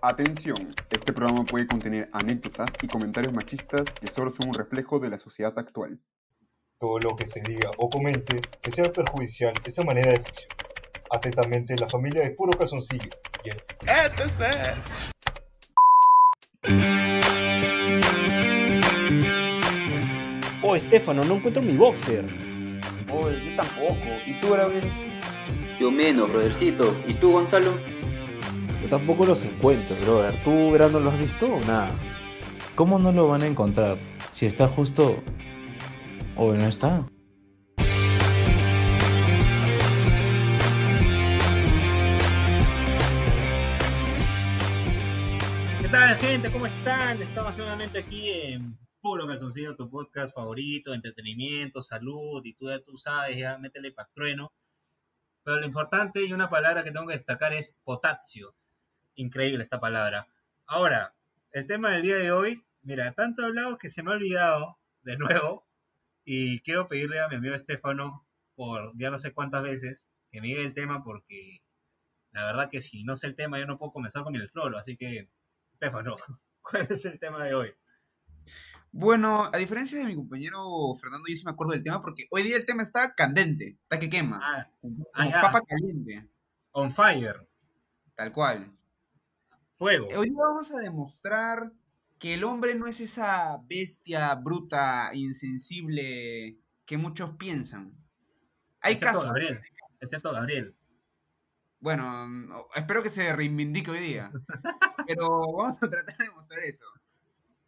Atención, este programa puede contener anécdotas y comentarios machistas que solo son un reflejo de la sociedad actual. Todo lo que se diga o comente que sea perjudicial esa manera de ficción. Atentamente, la familia de Puro Calzoncillo y el... Oh, Estefano, no encuentro mi boxer. Oh, yo tampoco. ¿Y tú, Gabriel? Yo menos, brothercito. ¿Y tú, Gonzalo? Yo tampoco los encuentro, brother. ¿Tú, Verano, lo has visto o nada? ¿Cómo no lo van a encontrar? Si está justo... ¿O no está? ¿Qué tal, gente? ¿Cómo están? Estamos nuevamente aquí en Puro Calzoncillo, tu podcast favorito, entretenimiento, salud, y tú ya tú sabes, ya métele pa' trueno. Pero lo importante y una palabra que tengo que destacar es potasio. Increíble esta palabra. Ahora, el tema del día de hoy, mira, tanto he hablado que se me ha olvidado de nuevo, y quiero pedirle a mi amigo Estefano, por ya no sé cuántas veces, que me diga el tema, porque la verdad que si no sé el tema, yo no puedo comenzar con el floro, así que, Estefano, ¿cuál es el tema de hoy? Bueno, a diferencia de mi compañero Fernando, yo sí me acuerdo del tema porque hoy día el tema está candente, está que quema, Ah, como ah, papa caliente, on fire, tal cual. Fuego. Hoy día vamos a demostrar que el hombre no es esa bestia bruta, insensible que muchos piensan. Hay Excepto casos. Gabriel, excepto Gabriel. Bueno, mm, espero que se reivindique hoy día. Pero vamos a tratar de demostrar eso.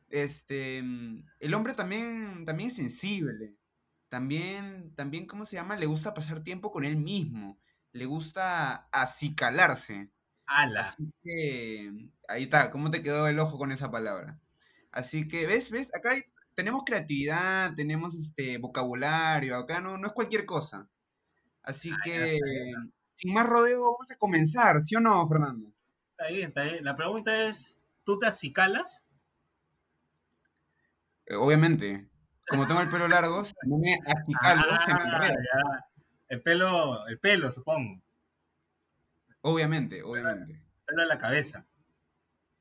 Este, mm, el hombre también, también es sensible. También, también, ¿cómo se llama? Le gusta pasar tiempo con él mismo. Le gusta acicalarse. Ala. Así que, ahí está, ¿cómo te quedó el ojo con esa palabra? Así que, ¿ves? ¿Ves? Acá hay- tenemos creatividad, tenemos este vocabulario, acá no, no es cualquier cosa. Así que, sin más rodeo, vamos a comenzar, ¿sí o no, Fernando? Está bien, está bien. La pregunta es, ¿tú te acicalas? Eh, obviamente, como tengo el pelo largo, no me acicalo, se me Ah, enreda. El pelo, el pelo, supongo. Obviamente, obviamente. El pelo de la cabeza.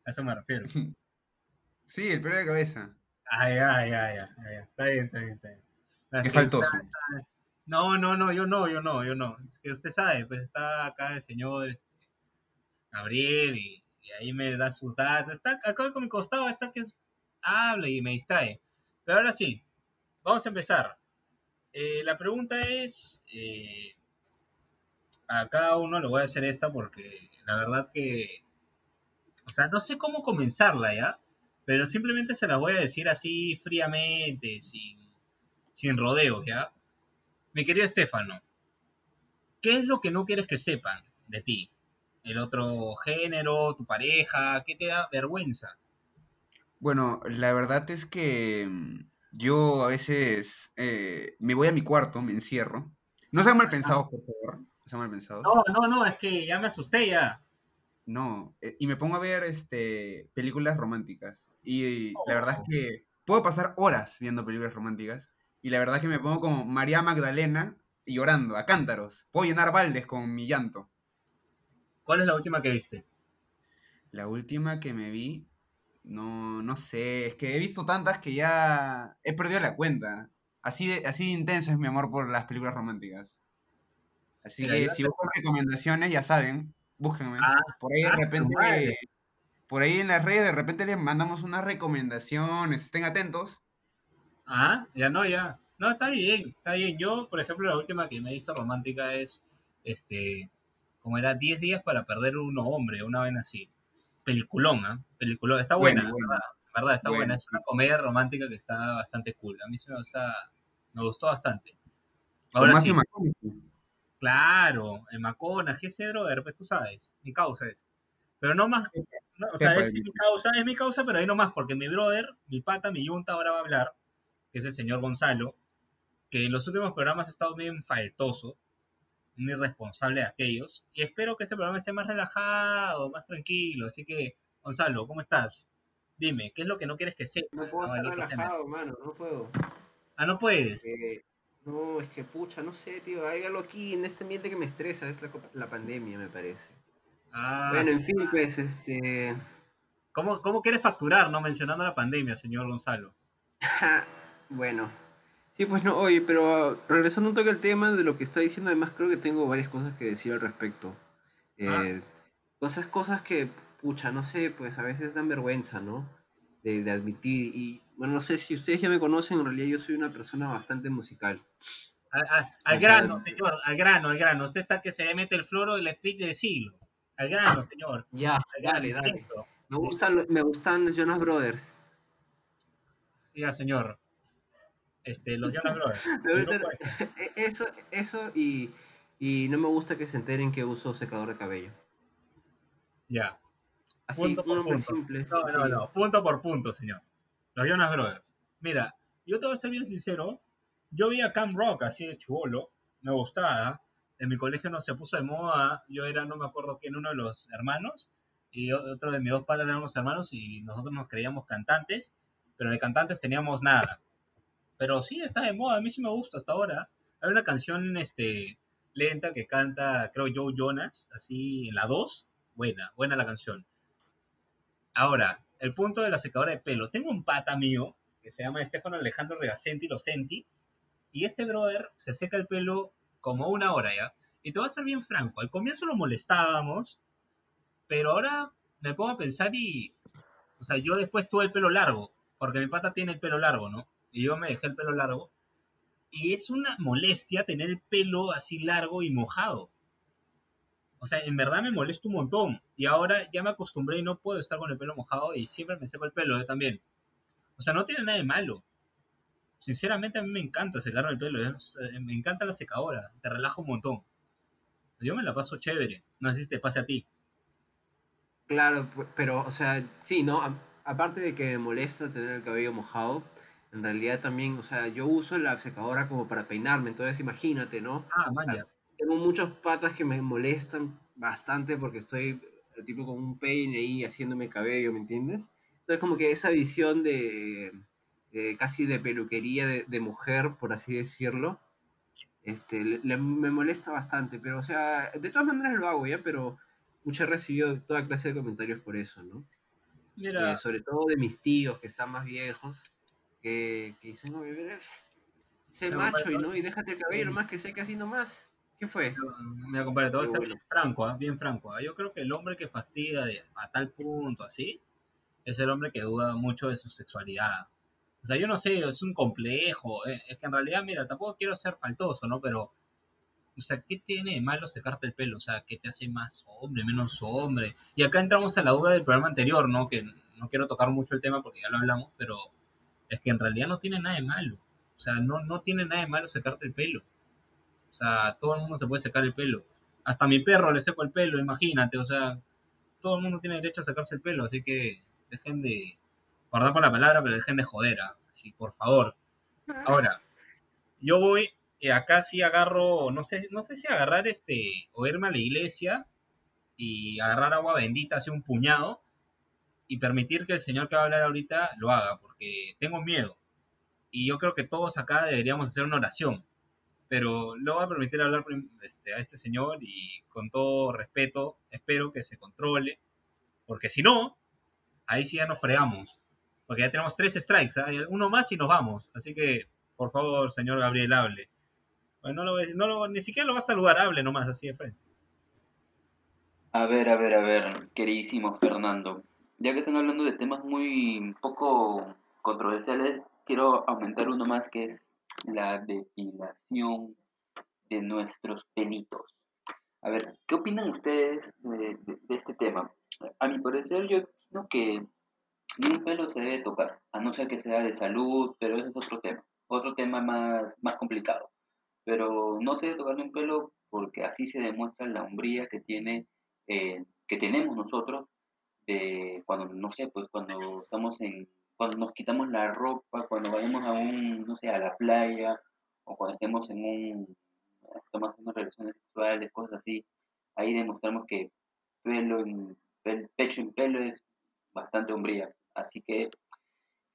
A eso me refiero. Sí, el pelo de cabeza. Ay, ay, ay, ay, ay. Está bien, está bien, está bien. Es faltoso. sabe- sabe- No, no, no, yo no, yo no, yo no. Es que usted sabe, pues está acá el señor este, Gabriel y, y ahí me da sus datos. Está acá con mi costado, está que es- habla y me distrae. Pero ahora sí, vamos a empezar. Eh, la pregunta es, eh, a cada uno le voy a hacer esta porque la verdad que, o sea, no sé cómo comenzarla ya, pero simplemente se la voy a decir así fríamente, sin, sin rodeos, ¿ya? Mi querido Estefano, ¿qué es lo que no quieres que sepan de ti? ¿El otro género, tu pareja? ¿Qué te da vergüenza? Bueno, la verdad es que mm, yo a veces eh, me voy a mi cuarto, me encierro. No sean mal pensados, por favor. Mal pensados. No, no, no, es que ya me asusté ya. No, eh, y me pongo a ver este, películas románticas. Y la verdad Oh. es que puedo pasar horas viendo películas románticas. Y la verdad es que me pongo como María Magdalena llorando, a cántaros. Puedo llenar baldes con mi llanto. ¿Cuál es la última que viste? La última que me vi, no, no sé, es que he visto tantas que ya he perdido la cuenta. Así de, así de intenso es mi amor por las películas románticas. Así que si buscan recomendaciones, ya saben, búsquenme. Ah, por ahí de ah, repente, madre. por ahí en las redes de repente les mandamos unas recomendaciones, estén atentos. Ah, ya no, ya. No, está bien, está bien. Yo, por ejemplo, la última que me he visto romántica es, este, como era 10 días para perder uno hombre, una vez así. Peliculón, ¿ah? Peliculón. Está buena, Bueno, bueno. ¿verdad? ¿verdad? Está Bueno, buena. Es una comedia romántica que está bastante cool. A mí sí me gusta, me gustó bastante. Ahora sí. Claro, el McConaughey, ese brother, pues tú sabes, mi causa es. Pero no más, no, o sea, Sepa, es mi causa, es mi causa, pero ahí no más, porque mi brother, mi pata, mi yunta ahora va a hablar, que es el señor Gonzalo, que en los últimos programas ha estado bien faltoso, un irresponsable de aquellos, y espero que ese programa esté más relajado, más tranquilo, así que, Gonzalo, ¿cómo estás? Dime, ¿qué es lo que no quieres que sepa? No puedo No, estar tema. relajado, mano, no puedo. Ah, no puedes. Eh, no, es que pucha, no sé, tío. Hay algo aquí en este ambiente que me estresa, es la, la pandemia, me parece. Ah, Bueno, en fin, pues, este. ¿Cómo, ¿Cómo quiere facturar, no mencionando la pandemia, señor Gonzalo? bueno. Sí, pues no, oye, pero regresando un toque al tema de lo que está diciendo, además creo que tengo varias cosas que decir al respecto. Eh, Cosas, cosas que, pucha, no sé, pues a veces dan vergüenza, ¿no? De, de admitir. Y bueno, no sé si ustedes ya me conocen, en realidad yo soy una persona bastante musical. A- a- al grano, señor, al grano, al grano. Usted está que se le mete el floro del speech del siglo. Al grano, señor. Ya, Al grano, dale, dale. Me gustan, me gustan los Jonas Brothers. Diga, señor. Este, los Jonas Brothers. E- Eso, eso y, y no me gusta que se enteren que uso secador de cabello. Ya. Así, Punto un por punto. simple. No, no, no. Punto por punto, señor. Los Jonas Brothers. Mira, yo te voy a ser bien sincero. Yo vi a Cam Rock así de chivolo. Me gustaba. En mi colegio no se puso de moda. Yo era, no me acuerdo quién, uno de los hermanos. Y otro de mis dos padres éramos hermanos. Y nosotros nos creíamos cantantes. Pero de cantantes teníamos nada. Pero sí está de moda. A mí sí me gusta hasta ahora. Hay una canción este, lenta que canta, creo, Joe Jonas. Así en la 2. Buena, buena la canción. Ahora, el punto de la secadora de pelo. Tengo un pata mío que se llama Estefano Alejandro Regacenti, lo senti, y este brother se seca el pelo como una hora ya. Y te voy a ser bien franco, al comienzo lo molestábamos, pero ahora me pongo a pensar y, o sea, yo después tuve el pelo largo, porque mi pata tiene el pelo largo, ¿no? Y yo me dejé el pelo largo. Y es una molestia tener el pelo así largo y mojado. O sea, en verdad me molesta un montón. Y ahora ya me acostumbré y no puedo estar con el pelo mojado y siempre me seco el pelo yo también. O sea, no tiene nada de malo. Sinceramente a mí me encanta secarme el pelo. eh, me encanta la secadora. Te relaja un montón. Yo me la paso chévere. No sé si te pase a ti. Claro, pero, o sea, sí, ¿no? A- aparte de que me molesta tener el cabello mojado, en realidad también, o sea, yo uso la secadora como para peinarme, entonces imagínate, ¿no? Ah, man, ya. Tengo muchos patas que me molestan bastante porque estoy tipo con un peine ahí haciéndome el cabello, ¿me entiendes? Entonces como que esa visión de, de casi de peluquería de, de mujer, por así decirlo, este, le- le- me molesta bastante, pero o sea, de todas maneras lo hago ya, pero muchas he recibido toda clase de comentarios por eso, ¿no? Mira, Eh, sobre todo de mis tíos que están más viejos, que, que dicen, verás, sé macho y no, y déjate el cabello nomás que sé que así nomás. ¿Qué fue? me voy Qué ser bueno. bien franco, ¿ah? bien franco. ¿ah? Yo creo que el hombre que fastidia de- a tal punto así es el hombre que duda mucho de su sexualidad. O sea, yo no sé, es un complejo. eh, Es que en realidad, mira, tampoco quiero ser faltoso, ¿no? Pero, o sea, ¿qué tiene de malo secarte el pelo? O sea, ¿qué te hace más hombre, menos hombre? Y acá entramos a la duda del programa anterior, ¿no? Que no quiero tocar mucho el tema porque ya lo hablamos, pero es que en realidad no tiene nada de malo. O sea, no, no tiene nada de malo secarte el pelo. O sea, todo el mundo se puede secar el pelo. Hasta mi perro le seco el pelo, imagínate. O sea, todo el mundo tiene derecho a sacarse el pelo, así que dejen de, perdón por la palabra, pero dejen de joder, ¿ah? Por favor. Ahora, yo voy, y acá sí agarro, no sé, no sé si agarrar este, o irme a la iglesia y agarrar agua bendita, así un puñado, y permitir que el Señor que va a hablar ahorita lo haga, porque tengo miedo. Y yo creo que todos acá deberíamos hacer una oración. Pero lo voy a permitir hablar este, a este señor y con todo respeto espero que se controle. Porque si no, ahí sí ya nos fregamos. Porque ya tenemos tres strikes, ¿ah? Y uno más y nos vamos. Así que, por favor, señor Gabriel, hable. Bueno, no lo, no lo- ni siquiera lo va a saludar, hable nomás así de frente. A ver, a ver, a ver, queridísimo Fernando. Ya que están hablando de temas muy poco controversiales, quiero aumentar uno más que es la depilación de nuestros pelitos. A ver, ¿qué opinan ustedes de, este tema? A mi parecer, yo opino que ni un pelo se debe tocar, a no ser que sea de salud, pero eso es otro tema, otro tema más, más complicado. Pero no se debe tocar ni un pelo porque así se demuestra la hombría que tiene, eh, que tenemos nosotros cuando, no sé, pues cuando estamos en, cuando nos quitamos la ropa, cuando vayamos a un, no sé, a la playa, o cuando estemos en un, estamos haciendo relaciones sexuales, cosas así, ahí demostramos que pelo en, pecho en pelo es bastante hombría. Así que,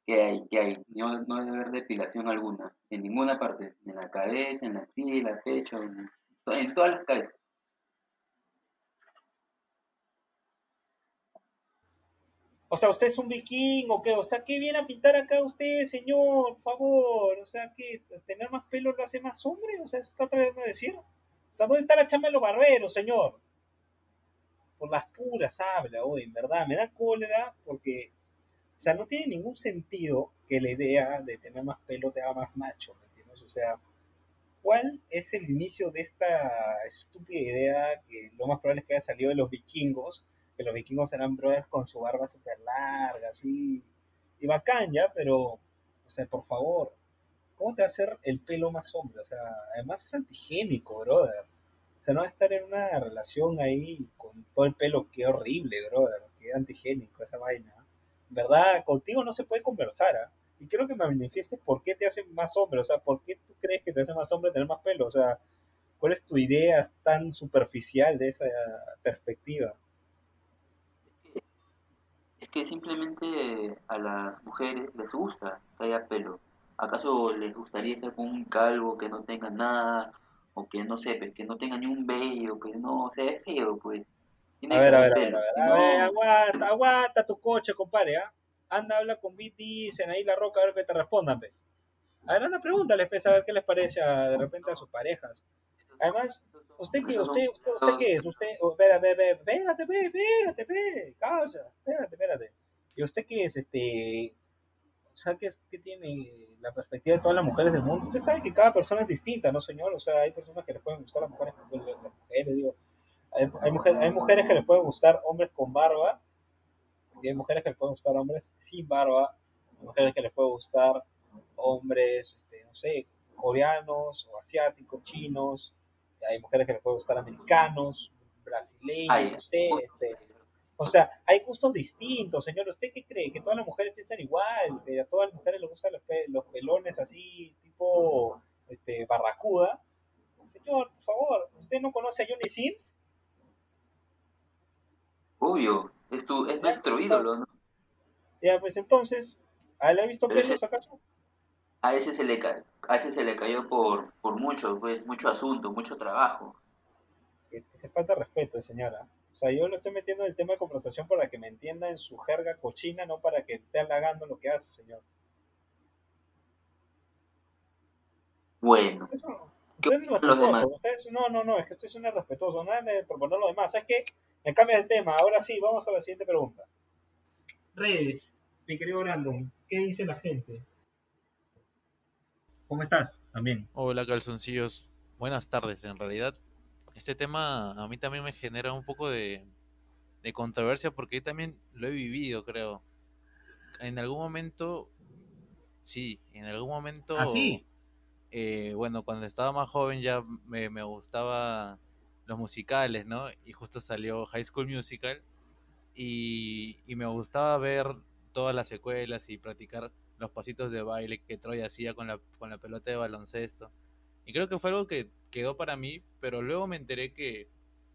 ¿qué hay? ¿Qué hay? No, no debe haber depilación alguna, en ninguna parte, en la cabeza, en la axila, pecho, en, en todas las cabezas. O sea, ¿usted es un vikingo qué? O sea, ¿qué viene a pintar acá usted, señor? Por favor. O sea, ¿qué? ¿Tener más pelo lo hace más hombre? O sea, ¿se está tratando de decir? O sea, ¿dónde está la chamba de los barberos, señor? Por las puras habla hoy, en verdad. Me da cólera porque, o sea, no tiene ningún sentido que la idea de tener más pelo te haga más macho, ¿me entiendes? O sea, ¿cuál es el inicio de esta estúpida idea que lo más probable es que haya salido de los vikingos? Que los vikingos eran brothers con su barba súper larga, así. Y bacán, ya, pero, o sea, por favor, ¿cómo te va a hacer el pelo más hombre? O sea, además es antigénico, brother. O sea, no va a estar en una relación ahí con todo el pelo, qué horrible, brother, qué antigénico esa vaina. Verdad, contigo no se puede conversar, ¿ah? Y quiero que me manifiestes por qué te hace más hombre, o sea, por qué tú crees que te hace más hombre tener más pelo, o sea, ¿cuál es tu idea tan superficial de esa perspectiva? Que simplemente a las mujeres les gusta que haya pelo. ¿Acaso les gustaría ser un calvo que no tenga nada? O que no sé, pues, que no tenga ni un vello, pues no, se ve feo, pues. Tiene A ver, que a ver, a ver, a ver, si a no- ver, aguanta, aguanta tu coche, compadre, ¿ah? Anda, habla con BT, dicen ahí la roca, a ver que te respondan, ¿ves? A ver, anda, pregúntales, pues, a ver qué les parece a- de repente a sus parejas. Además, ¿usted qué? ¿Usted, usted, usted qué es? ¿Usted? espérate, pe, espérate, pe, causa, espérate, espérate. ¿Y usted qué es? Este, o sea, ¿qué, tiene la perspectiva de todas las mujeres del mundo? Usted sabe que cada persona es distinta, ¿no, señor? O sea, hay personas que les pueden gustar las mujeres, las mujeres, digo. Hay, hay, mujer- hay mujeres que les pueden gustar hombres con barba, y hay mujeres que les pueden gustar hombres sin barba, hay mujeres que les pueden gustar hombres, este, no sé, coreanos o asiáticos, chinos, hay mujeres que les pueden gustar americanos, brasileños, Ay, no sé, este, o sea, hay gustos distintos, señor. ¿Usted qué cree? ¿Que todas las mujeres piensan igual? ¿Que a todas las mujeres les gustan los, pe- los pelones así, tipo este, barracuda? Señor, por favor, ¿usted no conoce a Johnny Sims? Obvio, es, tu, es nuestro pues, ídolo, ¿no? Ya, pues entonces, ¿a él ha visto pelos acaso? A ese se le, ca- a ese se le cayó por, por mucho, pues, mucho asunto, mucho trabajo. Que te falta respeto, señora. O sea, yo lo estoy metiendo en el tema de conversación para que me entienda en su jerga cochina, no para que esté halagando lo que hace, señor. Bueno, Usted es un- ¿Qué usted es respetuoso. Usted no, no, no, es que usted es un irrespetuoso. Nada de proponer lo demás. ¿Sabes qué? Me cambia el tema. Ahora sí, vamos a la siguiente pregunta. Redes, mi querido Brandon, ¿qué dice la gente? ¿Cómo estás? También. Hola calzoncillos, buenas tardes. En realidad, este tema a mí también me genera un poco de, de controversia porque yo también lo he vivido, creo. En algún momento, sí, en algún momento, ¿Ah, sí? eh, bueno, cuando estaba más joven ya me, me gustaba los musicales, ¿no? Y justo salió High School Musical y, y me gustaba ver todas las secuelas y practicar los pasitos de baile que Troy hacía con la, con la pelota de baloncesto. Y creo que fue algo que quedó para mí, pero luego me enteré que,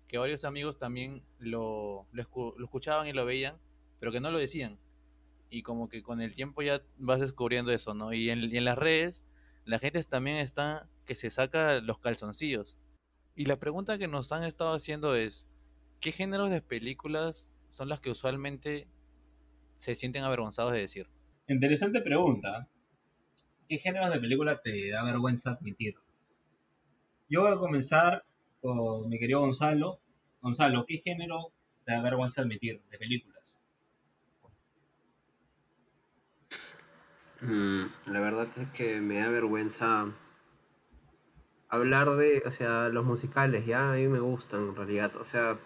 que varios amigos también lo, lo, escu- lo escuchaban y lo veían, pero que no lo decían. Y como que con el tiempo ya vas descubriendo eso, ¿no? Y en, y en las redes, la gente también está que se saca los calzoncillos. Y la pregunta que nos han estado haciendo es, ¿qué géneros de películas son las que usualmente se sienten avergonzados de decir? Interesante pregunta. ¿Qué géneros de película te da vergüenza admitir? Yo voy a comenzar con mi querido Gonzalo. Gonzalo, ¿qué género te da vergüenza admitir de películas? Mm, la verdad es que me da vergüenza hablar de, o sea, los musicales, ya a mí me gustan en realidad, o sea,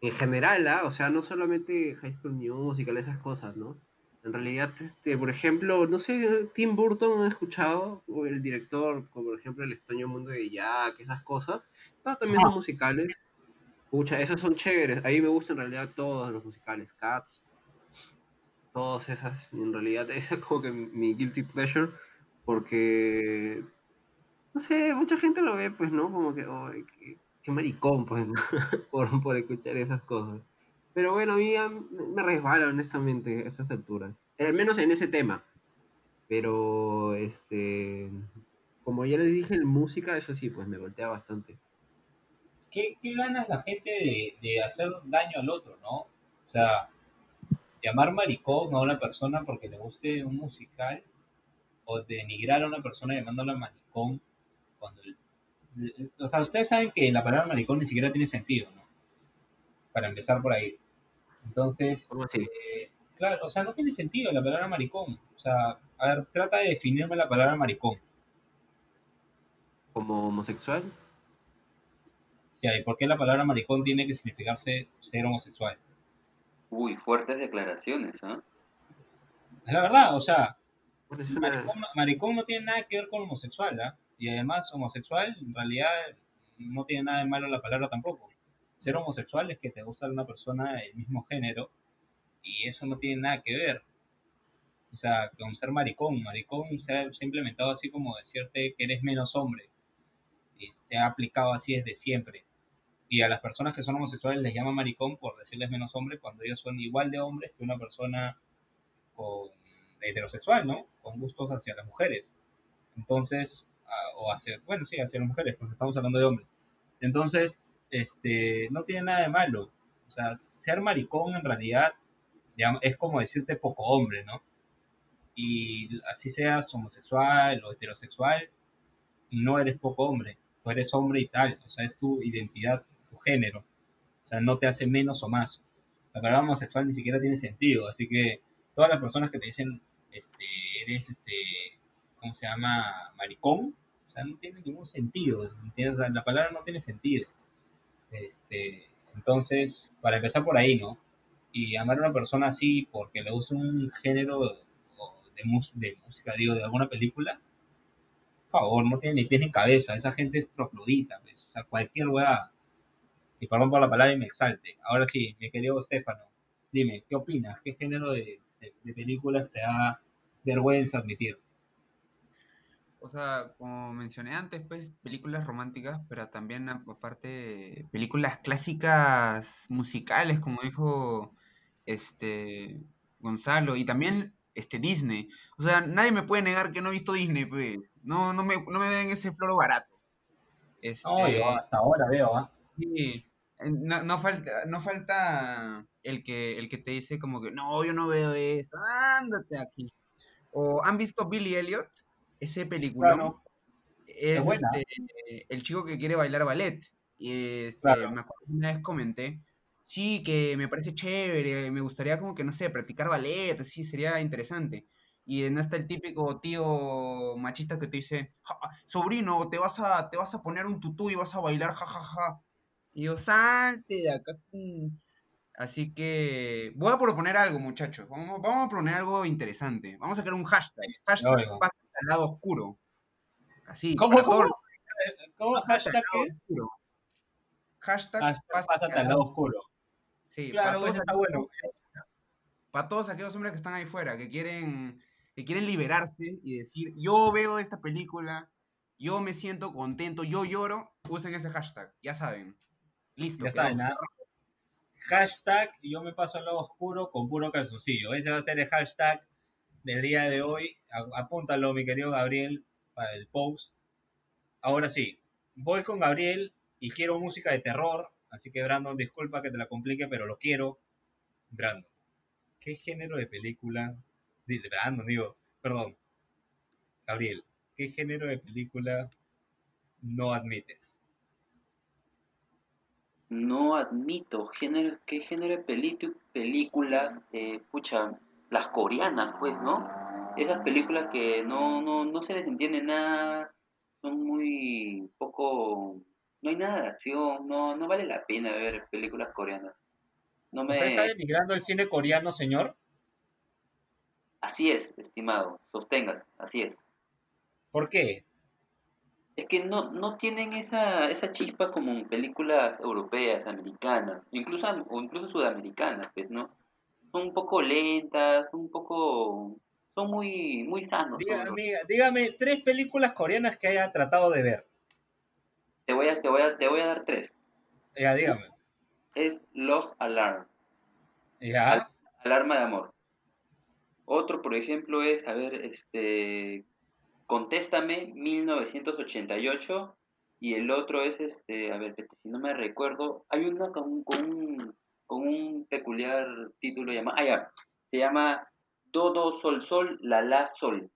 en general, ¿ah? o sea, no solamente High School Musical, esas cosas, ¿no? En realidad, este, por ejemplo, no sé, Tim Burton he escuchado, o el director, como por ejemplo El extraño mundo de Jack, esas cosas, pero también son musicales. Pucha, esos son chéveres, a mí me gustan en realidad todos los musicales, Cats, todas esas, en realidad esa es como que mi guilty pleasure, porque, no sé, mucha gente lo ve, pues, ¿no? Como que, "Ay, qué, qué maricón, pues, ¿no? por, por escuchar esas cosas. Pero bueno, a mí me resbala, honestamente, a estas alturas. Al menos en ese tema. Pero, este, como ya les dije, en música, eso sí, pues me voltea bastante. ¿Qué, qué gana la gente de, de hacer daño al otro, no? O sea, llamar maricón a una persona porque le guste un musical o denigrar a una persona llamándola maricón cuando... el- o sea, ustedes saben que la palabra maricón ni siquiera tiene sentido, ¿no? Para empezar por ahí. Entonces, ¿Cómo así? eh, claro, o sea, no tiene sentido la palabra maricón. O sea, a ver, trata de definirme la palabra maricón. Como homosexual. Ya, ¿y por qué la palabra maricón tiene que significarse ser homosexual? Uy, fuertes declaraciones, ¿ah? Es la verdad, o sea, maricón no tiene nada que ver con homosexual, ¿ah? Y además, homosexual, en realidad, no tiene nada de malo la palabra tampoco. Ser homosexual es que te gusta una persona del mismo género y eso no tiene nada que ver. O sea, con ser maricón. Maricón se ha, implementado así como decirte que eres menos hombre. Y se ha aplicado así desde siempre. Y a las personas que son homosexuales les llaman maricón por decirles menos hombre cuando ellos son igual de hombres que una persona heterosexual, ¿no? Con gustos hacia las mujeres. Entonces, ah, o hacia, bueno, sí, hacia las mujeres, porque estamos hablando de hombres. Entonces, este, no tiene nada de malo. O sea, ser maricón en realidad es como decirte poco hombre, ¿no? Y así seas homosexual o heterosexual, no eres poco hombre. Tú eres hombre y tal. O sea, es tu identidad, tu género. O sea, no te hace menos o más. La palabra homosexual ni siquiera tiene sentido. Así que todas las personas que te dicen, este, eres, este, ¿cómo se llama? Maricón. O sea, no tiene ningún sentido. la palabra no tiene sentido. Este, entonces, para empezar por ahí, ¿no? Y amar a una persona así porque le gusta un género de, de música, digo, de alguna película, por favor, no tiene ni pies ni cabeza. Esa gente es troglodita, pues. O sea, cualquier weá. Y perdón por la palabra y me exalte. Ahora sí, mi querido Estefano, dime, ¿qué opinas? ¿Qué género de películas te da vergüenza admitir? O sea, como mencioné antes, pues películas románticas, pero también aparte películas clásicas musicales, como dijo este Gonzalo, y también este Disney. O sea, nadie me puede negar que no he visto Disney, pues. No, no me, no me den ese floro barato. Este, No, yo hasta ahora veo, ¿ah? Sí, eh, no, no falta, no falta el que, el que te dice como que no, yo no veo eso, ándate aquí. O ¿han visto Billy Elliot? Ese película Claro. es este, el chico que quiere bailar ballet. Y este, Claro. me acuerdo que una vez comenté, sí, que me parece chévere, me gustaría como que, no sé, practicar ballet, así sería interesante. Y no está el típico tío machista que te dice, "Ja, sobrino, te vas a, te vas a poner un tutú y vas a bailar, jajaja. Y yo, salte de acá. mm". Así que voy a proponer algo, muchachos. Vamos, vamos a proponer algo interesante. Vamos a crear un hashtag. Hashtag al lado oscuro. Así. ¿Cómo, cómo? ¿Cómo hashtag qué? oscuro. Hashtag, Hashtag pásate pásate al lado oscuro. Sí, Claro, para todos, está aquellos bueno. hombres- para todos aquellos hombres que están ahí fuera, que quieren, que quieren liberarse y decir, yo veo esta película, yo me siento contento, yo lloro, usen ese hashtag, ya saben. Listo, Ya saben, ¿ah? Hashtag yo me paso al lado oscuro con puro calzoncillo. Ese va a ser el hashtag del día de hoy. Apúntalo, mi querido Gabriel, para el post. Ahora sí, voy con Gabriel y quiero música de terror. Así que, Brandon, disculpa que te la complique, pero lo quiero. Brandon, ¿qué género de película? Brandon, digo, perdón. Gabriel, ¿qué género de película no admites? No admito género, qué género de películas, eh, pucha, las coreanas, pues, ¿no? Esas películas que no, no, no se les entiende nada, son muy poco, no hay nada de acción, no, no vale la pena ver películas coreanas. No ¿Usted está me, denigrando el cine coreano, señor? así es, estimado, sostengas, así es. ¿Por qué? Es que no, no tienen esa, esa chispa como en películas europeas, americanas, incluso, o incluso sudamericanas, pues, ¿no? Son un poco lentas, un poco... Son muy, muy sanos. Los- amiga, dígame tres películas coreanas que haya tratado de ver. Te voy a, te voy a, te voy a dar tres. Ya, dígame. Es Lost Alarm, Ya, Alarma de Amor. Otro, por ejemplo, es, a ver, este... Contéstame, 1988. Y el otro es, este, a ver, si no me recuerdo, hay uno con, un- con, un, con un peculiar título llamado... Ah, ya, Se llama Do, Do, Sol, Sol, La, La, Sol.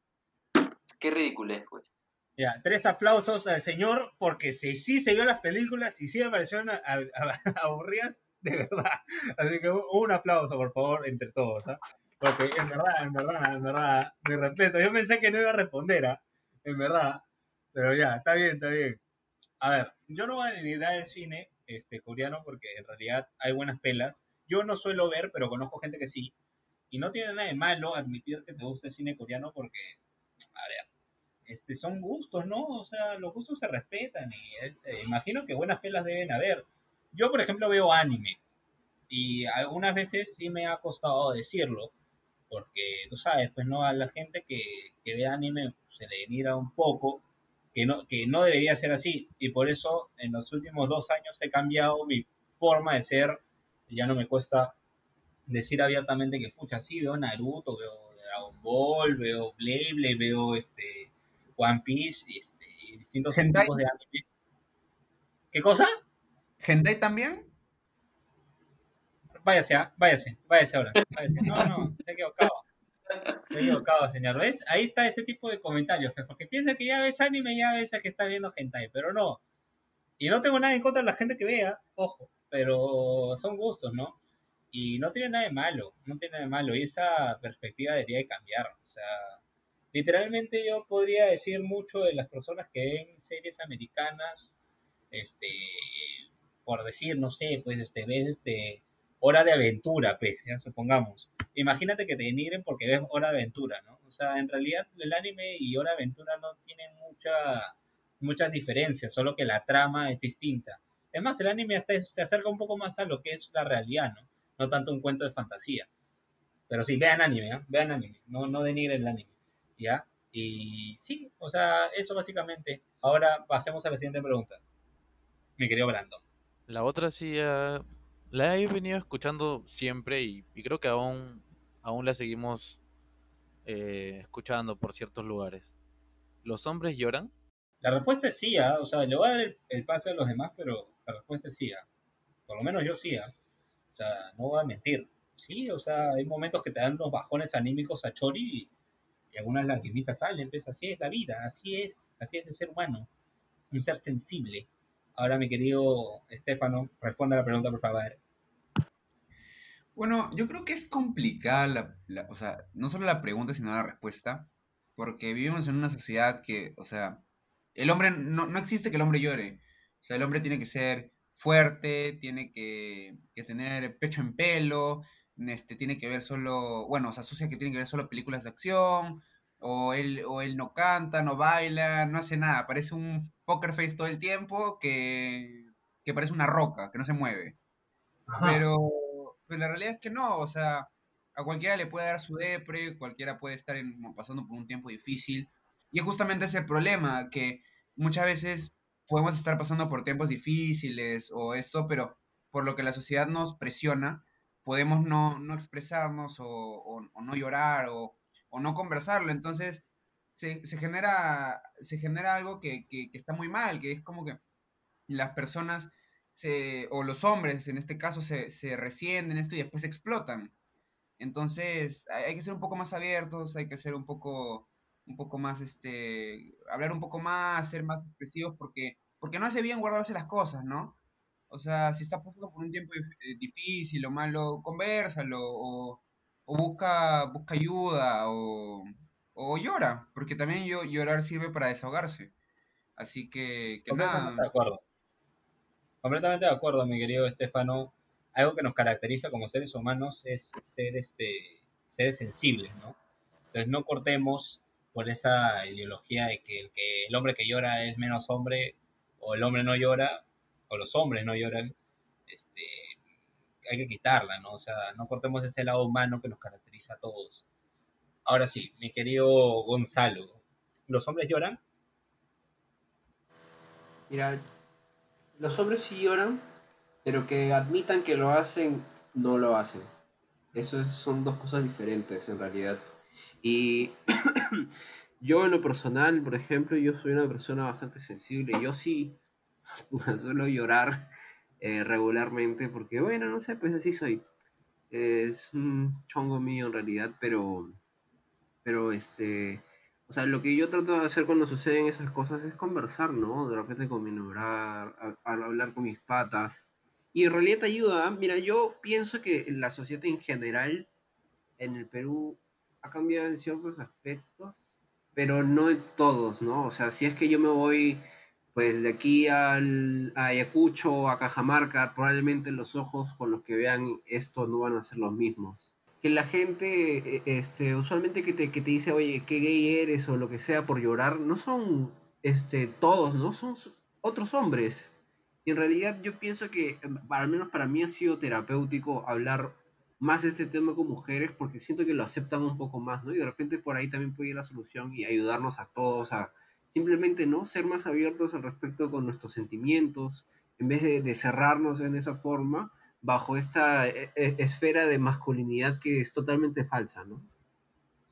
Qué ridículo es, pues. Ya, tres aplausos al señor porque si sí se vio las películas y sí me parecieron aburridas de verdad. Así que un, aplauso, por favor, entre todos. ¿ah? Porque en verdad, en verdad, en verdad, mi respeto. Yo pensé que no iba a responder, ¿ah? en verdad. Pero ya, está bien, está bien. A ver, yo no voy a denigrar el cine este, coreano porque en realidad hay buenas pelas. Yo no suelo ver, pero conozco gente que sí. Y no tiene nada de malo admitir que te gusta el cine coreano porque, a ver, este, son gustos, ¿no? O sea, los gustos se respetan y eh, imagino que buenas pelas deben haber. Yo, por ejemplo, veo anime y algunas veces sí me ha costado decirlo, porque tú sabes, pues no, a la gente que, que ve anime se le mira un poco, que no, que no debería ser así y por eso en los últimos dos años he cambiado mi forma de ser, ya no me cuesta decir abiertamente que, pucha, sí, veo Naruto, veo Dragon Ball, veo Blade, veo este One Piece y, este, y distintos ¿Hentai? tipos de anime. ¿Qué cosa? ¿Hentai también? Váyase, váyase, váyase ahora. Váyase. No, no, se ha equivocado. Ha equivocado, señor. ¿Ves? Ahí está este tipo de comentarios, pues, porque piensa que ya ves anime, ya ves a que está viendo hentai, pero no. Y no tengo nada en contra de la gente que vea, ojo, pero son gustos, ¿no? Y no tiene nada de malo, no tiene nada de malo, y esa perspectiva debería de cambiar. O sea, literalmente yo podría decir mucho de las personas que ven series americanas, este, por decir, no sé, pues, este, ves, este, Hora de Aventura, pues, ya supongamos. Imagínate que te denigren porque ves Hora de Aventura, ¿no? O sea, en realidad el anime y Hora de Aventura no tienen mucha, muchas diferencias, solo que la trama es distinta. Es más, el anime se acerca un poco más a lo que es la realidad, ¿no? No tanto un cuento de fantasía. Pero sí, vean anime, ¿eh? Vean anime, no, no denigren el anime, ¿ya? Y sí, o sea, eso básicamente. Ahora pasemos a la siguiente pregunta. Mi querido Brandon. La otra sí ah, la he venido escuchando siempre y, creo que aún, aún la seguimos eh, escuchando por ciertos lugares. ¿Los hombres lloran? La respuesta es sí, ¿ah? o sea, le voy a dar el, el paso a los demás, pero la respuesta es sí. ¿ah? Por lo menos yo sí, ¿ah? o sea, no voy a mentir. Sí, o sea, hay momentos que te dan unos bajones anímicos a Chori y, y algunas lagrimitas salen, pues así es la vida, así es, así es el ser humano, un ser sensible. Ahora, mi querido Estefano, responda a la pregunta, por favor. Bueno, yo creo que es complicada la, la- o sea, no solo la pregunta, sino la respuesta, porque vivimos en una sociedad que, o sea, el hombre, no, no existe que el hombre llore, o sea, el hombre tiene que ser fuerte, tiene que, que tener pecho en pelo, este, tiene que ver solo, bueno, o sea, asocia que tiene que ver solo películas de acción, o él, o él no canta, no baila, no hace nada, parece un poker face todo el tiempo que, que parece una roca, que no se mueve. Pero, pero la realidad es que no, o sea, a cualquiera le puede dar su depre, cualquiera puede estar en- pasando por un tiempo difícil. Y es justamente ese problema, que muchas veces podemos estar pasando por tiempos difíciles o esto, pero por lo que la sociedad nos presiona, podemos no, no expresarnos o, o- o no llorar o, o no conversarlo. Entonces, se, se genera, se genera algo que, que- que está muy mal, que es como que las personas se, o los hombres en este caso se, se resienten esto y después explotan. Entonces hay, que ser un poco más abiertos, hay que ser un poco, un poco más, este, hablar un poco más, ser más expresivos porque, porque no hace bien guardarse las cosas, ¿no? O sea, si estás pasando por un tiempo eh, difícil o malo, convérsalo o, o busca, busca ayuda o, o llora, porque también llorar sirve para desahogarse. Así que, que nada. De acuerdo. Completamente de acuerdo, mi querido Estefano. Algo que nos caracteriza como seres humanos es ser este seres sensibles, ¿no? Entonces no cortemos por esa ideología de que el, que el hombre que llora es menos hombre, o el hombre no llora, o los hombres no lloran, este, hay que quitarla, ¿no? O sea, no cortemos ese lado humano que nos caracteriza a todos. Ahora sí, mi querido Gonzalo, ¿los hombres lloran? Mira, los hombres sí lloran, pero que admitan que lo hacen, no lo hacen. Eso es- son dos cosas diferentes en realidad. Y yo en lo personal, por ejemplo, yo soy una persona bastante sensible. Yo sí suelo llorar eh, regularmente porque, bueno, no sé, pues así soy. Es un chongo mío en realidad, pero, pero este, o sea, lo que yo trato de hacer cuando suceden esas cosas es conversar, ¿no? De repente con mi enamorar, hablar con mis patas. Y en realidad te ayuda. ¿ah? Mira, yo pienso que la sociedad en general en el Perú ha cambiado en ciertos aspectos, pero no en todos, ¿no? O sea, si es que yo me voy pues de aquí al, a Ayacucho o a Cajamarca, probablemente los ojos con los que vean esto no van a ser los mismos. Que la gente, e, este, usualmente que te, que te dice, oye, qué gay eres o lo que sea por llorar, no son este, todos, ¿no? Son otros hombres. Y en realidad yo pienso que, em, al menos para mí ha sido terapéutico hablar más de este tema con mujeres porque siento que lo aceptan un poco más, ¿no? Y de repente por ahí también puede ir la solución y ayudarnos a todos a simplemente no ser más abiertos al respecto con nuestros sentimientos, en vez de, cerrarnos en esa forma bajo esta e, e, esfera de masculinidad que es totalmente falsa, ¿no?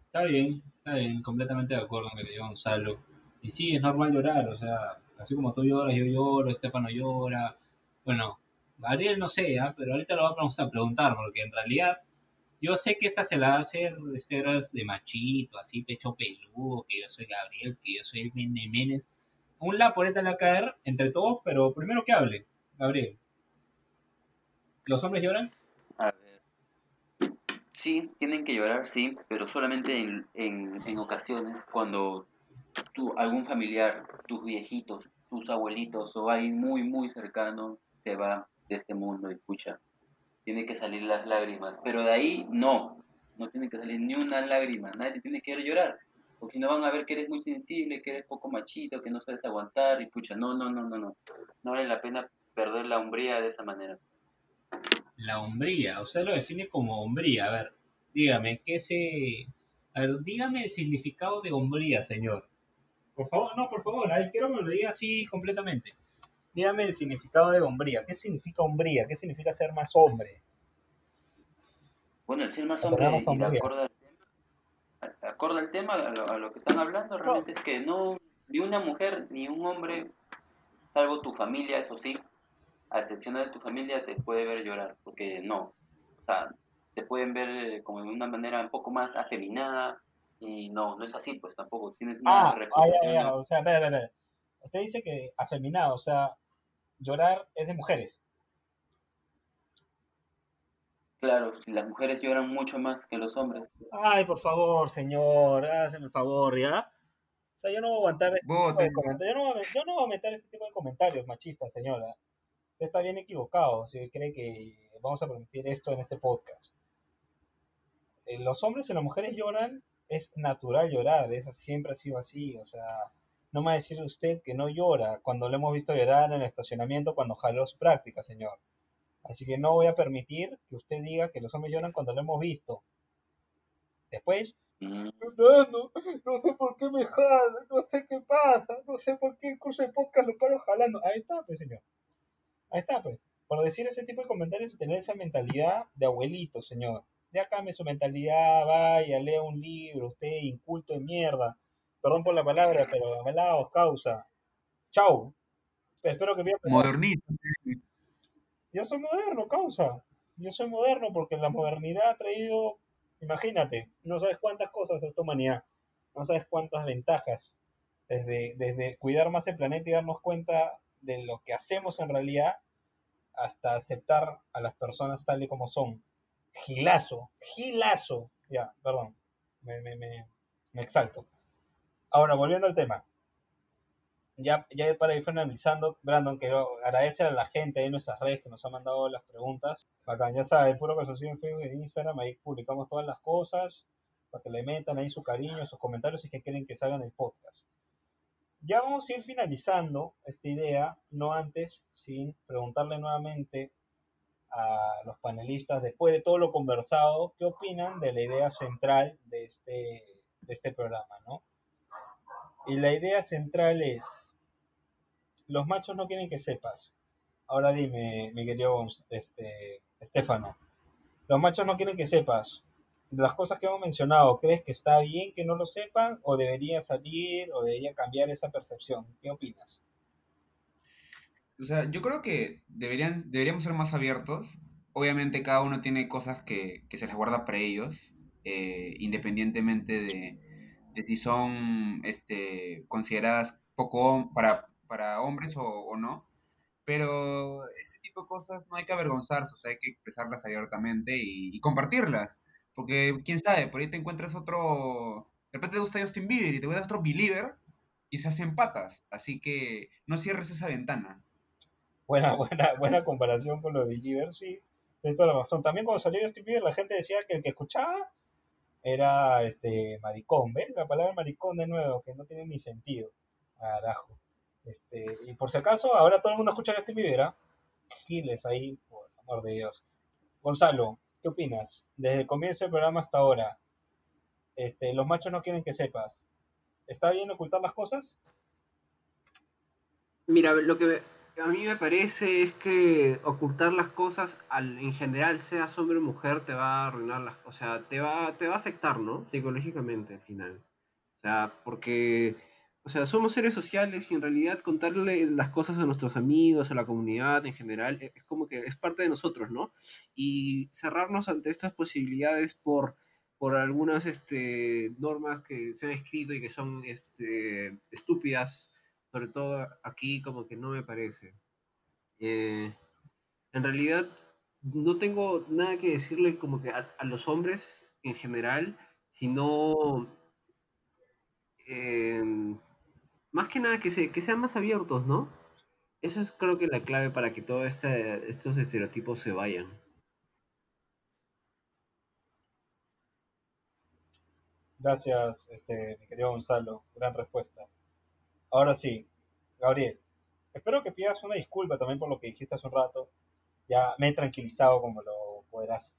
Está bien, está bien, completamente de acuerdo con lo que Gonzalo. Y sí, es normal llorar, o sea, así como tú lloras, yo lloro, Estefano llora. Bueno, Gabriel no sé, ¿ah? pero ahorita lo vamos a preguntar, porque en realidad yo sé que esta se la va a hacer este de machito, así pecho peludo, que yo soy Gabriel, que yo soy Menes. Un la por esta le va a caer entre todos, pero primero que hable, Gabriel. ¿Los hombres lloran? Sí, tienen que llorar, sí, pero solamente en, en, ocasiones cuando tú, algún familiar, tus viejitos, tus abuelitos o alguien muy, muy cercano se va de este mundo y escucha tiene que salir las lágrimas. Pero de ahí no, no tiene que salir ni una lágrima, nadie tiene que llorar. Porque no van a ver que eres muy sensible, que eres poco machito, que no sabes aguantar y pucha, no, no, no, no, no. No vale la pena perder la hombría de esa manera. La hombría, usted lo define como hombría. A ver, dígame, ¿qué se... A ver, dígame el significado de hombría, señor. Por favor, no, por favor, ahí quiero que me lo diga así completamente. Dígame el significado de hombría. ¿Qué significa hombría? ¿Qué significa ser más hombre? Bueno, el ser más hombre, y acorda al tema, a lo, que están hablando, realmente es que no, ni una mujer ni un hombre, salvo tu familia, eso sí, a excepción de tu familia, te puede ver llorar, porque no, o sea, te pueden ver eh, como de una manera un poco más afeminada, y no, no es así, pues tampoco tienes nada ah, ah o sea, a ver, a ver. Usted dice que afeminado, o sea, llorar es de mujeres. Claro, si las mujeres lloran mucho más que los hombres. Ay, por favor, señor, hágame el favor, ¿ya? O sea, yo no voy a aguantar este tipo de comentarios. Yo no, voy a, yo no voy a meter este tipo de comentarios machistas, señora. Está bien equivocado si cree que vamos a permitir esto en este podcast. Eh, los hombres y las mujeres lloran, es natural llorar, eso siempre ha sido así, o sea, no me va a decir usted que no llora cuando lo hemos visto llorar en el estacionamiento cuando jaló su práctica, señor. Así que no voy a permitir que usted diga que los hombres lloran cuando lo hemos visto. Después, mm. no, no sé por qué me jala, no sé qué pasa, no sé por qué el curso de podcast lo paro jalando. Ahí está, pues, señor. Ahí está, pues. Por decir ese tipo de comentarios y tener esa mentalidad de abuelito, señor. Ya cambie su mentalidad, vaya, lea un libro, usted inculto de mierda Perdón por la palabra, pero os causa. Chau. Espero que vean. Modernito. Yo soy moderno, causa. Yo soy moderno porque la modernidad ha traído, imagínate, no sabes cuántas cosas a esta humanidad, no sabes cuántas ventajas. Desde, desde cuidar más el planeta y darnos cuenta de lo que hacemos en realidad hasta aceptar a las personas tal y como son. Gilazo, gilazo. Ya, perdón, me, me, me, exalto. Ahora, volviendo al tema. Ya, ya para ir finalizando, Brandon, quiero agradecer a la gente en nuestras redes que nos ha mandado las preguntas. Bacán, ya saben, puro que en Facebook e Instagram, ahí publicamos todas las cosas, para que le metan ahí su cariño, sus comentarios si que quieren que salgan el podcast. Ya vamos a ir finalizando esta idea, no antes, sin preguntarle nuevamente a los panelistas, después de todo lo conversado, qué opinan de la idea central de este, de este programa, ¿no? Y la idea central es, los machos no quieren que sepas. Ahora dime, mi querido este, Estefano, los machos no quieren que sepas. De las cosas que hemos mencionado, ¿crees que está bien que no lo sepan o debería salir o debería cambiar esa percepción? ¿Qué opinas? O sea, yo creo que deberían, deberíamos ser más abiertos. obviamente cada uno tiene cosas que, que se les guarda para ellos, eh, independientemente de, de si son este, consideradas poco para, para hombres o, no. Pero este tipo de cosas no hay que avergonzarse, o sea, hay que expresarlas abiertamente y compartirlas. Porque quién sabe, por ahí te encuentras otro. De repente te gusta Justin Bieber y te gusta otro Believer y se hacen patas. Así que no cierres esa ventana. Buena, buena, buena comparación con lo de Believer, sí. Tienes toda la. También cuando salió Justin Bieber, la gente decía que el que escuchaba era este maricón, ¿ves? La palabra maricón de nuevo, que no tiene ni sentido. Carajo. Este, y por si acaso, ahora todo el mundo escucha a Justin Bieber, ¿ah? Giles ahí, por amor de Dios. Gonzalo, ¿qué opinas? Desde el comienzo del programa hasta ahora, este, los machos no quieren que sepas. ¿Está bien ocultar las cosas? Mira, lo que a mí me parece es que ocultar las cosas, al, en general, seas hombre o mujer, te va a arruinar las O sea, te va, te va a afectar, ¿no? Psicológicamente, al final. O sea, porque... O sea, somos seres sociales y en realidad contarle las cosas a nuestros amigos, a la comunidad en general, e- es como que es parte de nosotros, ¿no? Y cerrarnos ante estas posibilidades por, por algunas este, normas que se han escrito y que son este, estúpidas, sobre todo aquí como que no me parece. Eh, en realidad no tengo nada que decirle como que a, a los hombres en general, sino em, más que nada que, se, que sean más abiertos, ¿no? Eso es creo que la clave para que todos este, estos estereotipos se vayan. Gracias, este, mi querido Gonzalo. Gran respuesta. Ahora sí, Gabriel, espero que pidas una disculpa también por lo que dijiste hace un rato. Ya me he tranquilizado como lo podrás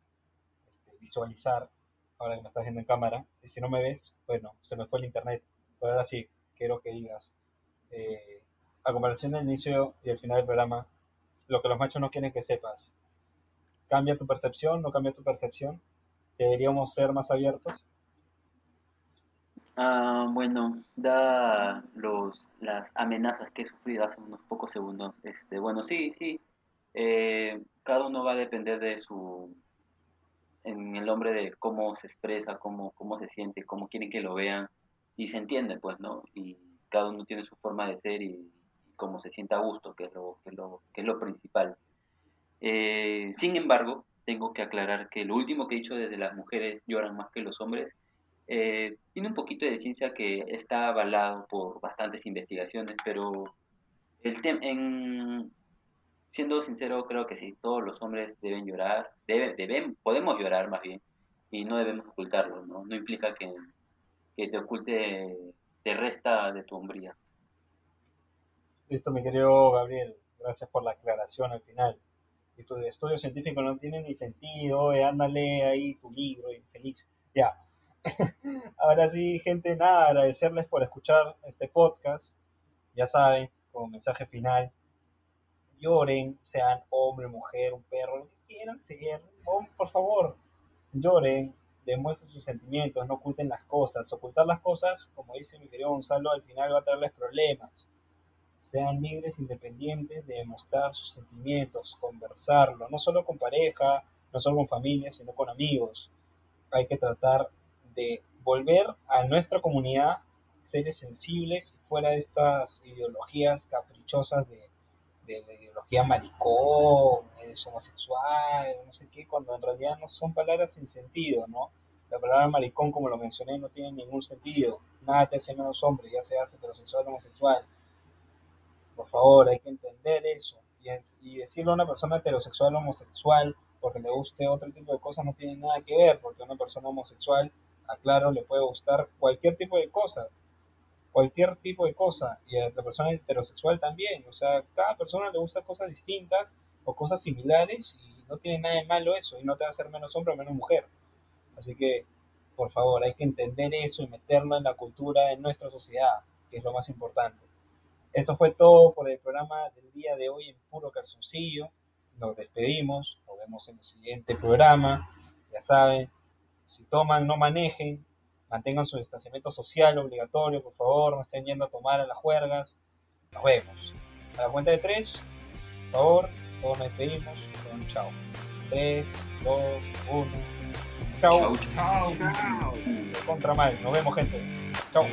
este, visualizar ahora que me estás viendo en cámara. Y si no me ves, bueno, se me fue el internet. Pero ahora sí, quiero que digas, eh, a comparación del inicio y el final del programa, lo que los machos no quieren que sepas. ¿Cambia tu percepción? ¿No cambia tu percepción? ¿Deberíamos ser más abiertos? Ah, bueno, da los, las amenazas que he sufrido hace unos pocos segundos. Este, bueno, sí, sí. eh, cada uno va a depender de su, en el nombre de cómo se expresa, cómo, cómo se siente, cómo quieren que lo vean y se entiende, pues, ¿no? Y cada uno tiene su forma de ser y, cómo se sienta a gusto, que es lo, que es lo, que es lo principal. Eh, sin embargo, tengo que aclarar que lo último que he dicho desde las mujeres lloran más que los hombres eh, tiene un poquito de ciencia que está avalado por bastantes investigaciones, pero el tem- en, siendo sincero, creo que sí, todos los hombres deben llorar, deben, deben, podemos llorar más bien, y no debemos ocultarlo, ¿no? No implica que, que te oculte, te resta de tu hombría. Listo, mi querido Gabriel. Gracias por la aclaración al final. Y tu estudio científico no tiene ni sentido. Eh, ándale ahí tu libro, infeliz. Ya. Ahora sí, gente, nada, agradecerles por escuchar este podcast. Ya saben, como mensaje final, lloren, sean hombre, mujer, un perro, lo que quieran ser. Por favor, lloren, demuestren sus sentimientos, no oculten las cosas. Ocultar las cosas, como dice mi querido Gonzalo, al final va a traerles problemas sean libres, independientes de demostrar sus sentimientos, conversarlo, no solo con pareja, no solo con familia, sino con amigos. Hay que tratar de volver a nuestra comunidad seres sensibles fuera de estas ideologías caprichosas de, de la ideología maricón, eres homosexual, no sé qué, cuando en realidad no son palabras sin sentido, ¿no? La palabra maricón, como lo mencioné, no tiene ningún sentido. Nada te hace menos hombre, ya seas heterosexual o homosexual por favor, hay que entender eso. Y, y decirle a una persona heterosexual o homosexual porque le guste otro tipo de cosas no tiene nada que ver, porque a una persona homosexual, aclaro, le puede gustar cualquier tipo de cosa, cualquier tipo de cosa, y a la persona heterosexual también. O sea, cada persona le gusta cosas distintas o cosas similares y no tiene nada de malo eso, y no te va a hacer menos hombre o menos mujer. Así que, por favor, hay que entender eso y meterlo en la cultura de nuestra sociedad, que es lo más importante. Esto fue todo por el programa del día de hoy en Puro Calzoncillo. Nos despedimos, nos vemos en el siguiente programa. Ya saben, si toman, no manejen, mantengan su distanciamiento social obligatorio, por favor, no estén yendo a tomar a las juergas. Nos vemos. A la cuenta de tres, por favor, todos nos despedimos. Un chao. 3, 2, 1. Chao. Chau. Chao. Contra mal. Nos vemos, gente. Chao.